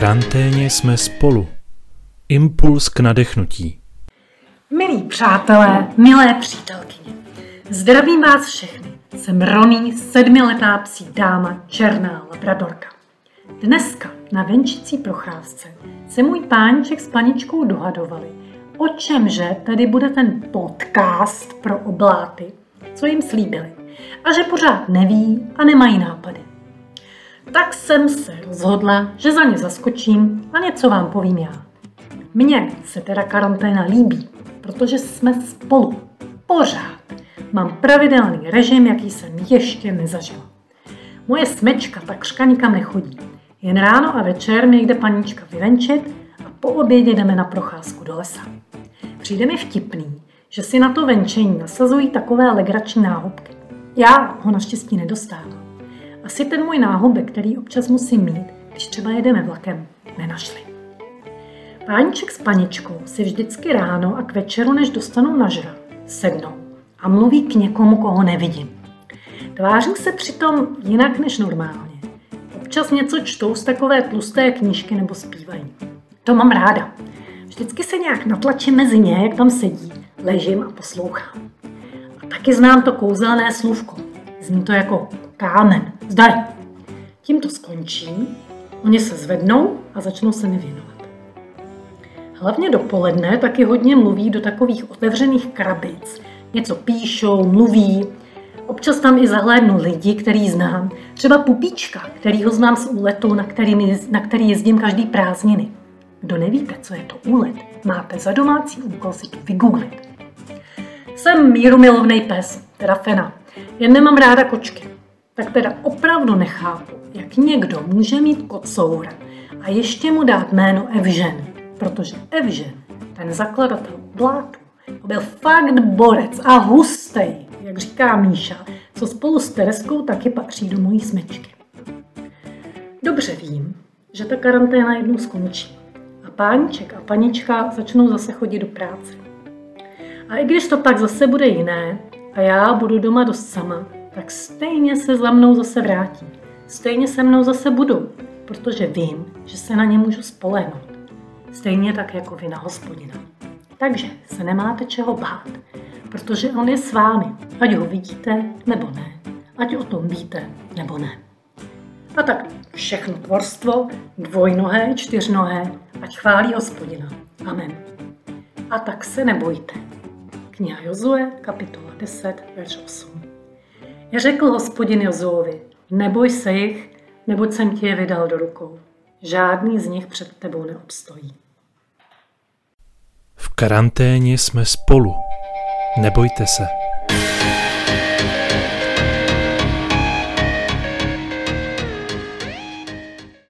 karanténě jsme spolu. Impuls k nadechnutí. Milí přátelé, milé přítelkyně, zdravím vás všechny. Jsem Roný, sedmiletá psí dáma, černá labradorka. Dneska na venčicí procházce se můj páníček s paničkou dohadovali, o čemže tedy bude ten podcast pro obláty, co jim slíbili. A že pořád neví a nemají nápady. Tak jsem se rozhodla, že za ně zaskočím a něco vám povím já. Mně se teda karanténa líbí, protože jsme spolu. Pořád. Mám pravidelný režim, jaký jsem ještě nezažila. Moje smečka takřka nikam nechodí. Jen ráno a večer mi jde paníčka vyvenčit a po obědě jdeme na procházku do lesa. Přijde mi vtipný, že si na to venčení nasazují takové legrační náhubky. Já ho naštěstí nedostávám. Asi ten můj náhubek, který občas musím mít, když třeba jedeme vlakem, nenašli. Páníček s paničkou si vždycky ráno a k večeru, než dostanou nažrat, sednou a mluví k někomu, koho nevidím. Tváří se přitom jinak než normálně. Občas něco čtou z takové tlusté knížky nebo zpívají. To mám ráda. Vždycky se nějak natlačím mezi ně, jak tam sedí, ležím a poslouchám. A taky znám to kouzelné slůvko. Zní to jako kámen. Zdaj. Tím to skončí, oni se zvednou a začnou se mi věnovat. Hlavně dopoledne taky hodně mluví do takových otevřených krabic. Něco píšou, mluví. Občas tam i zahlédnu lidi, který znám. Třeba Pupíčka, který ho znám z úletu, na který, na který jezdím každý prázdniny. Kdo nevíte, co je to úlet, máte za domácí úkol si to vygooglit. Jsem mírumilovný pes, teda Fena. Jen nemám ráda kočky. Tak teda opravdu nechápu, jak někdo může mít kocoura a ještě mu dát jméno Evžen protože Evžen, ten zakladatel Blátu, byl fakt borec a hustej, jak říká Míša, co spolu s Tereskou taky patří do mojí smečky. Dobře vím, že ta karanténa jednou skončí a páníček a panička začnou zase chodit do práce. A i když to pak zase bude jiné a já budu doma dost sama, tak stejně se za mnou zase vrátí. Stejně se mnou zase budou, protože vím, že se na ně můžu spolehnout stejně tak jako vy na hospodina. Takže se nemáte čeho bát, protože on je s vámi, ať ho vidíte nebo ne, ať o tom víte nebo ne. A tak všechno tvorstvo, dvojnohé, čtyřnohé, ať chválí hospodina. Amen. A tak se nebojte. Kniha Jozue, kapitola 10, verš 8. Řekl hospodin Jozuovi, neboj se jich, neboť jsem ti je vydal do rukou. Žádný z nich před tebou neobstojí. V karanténě jsme spolu. Nebojte se.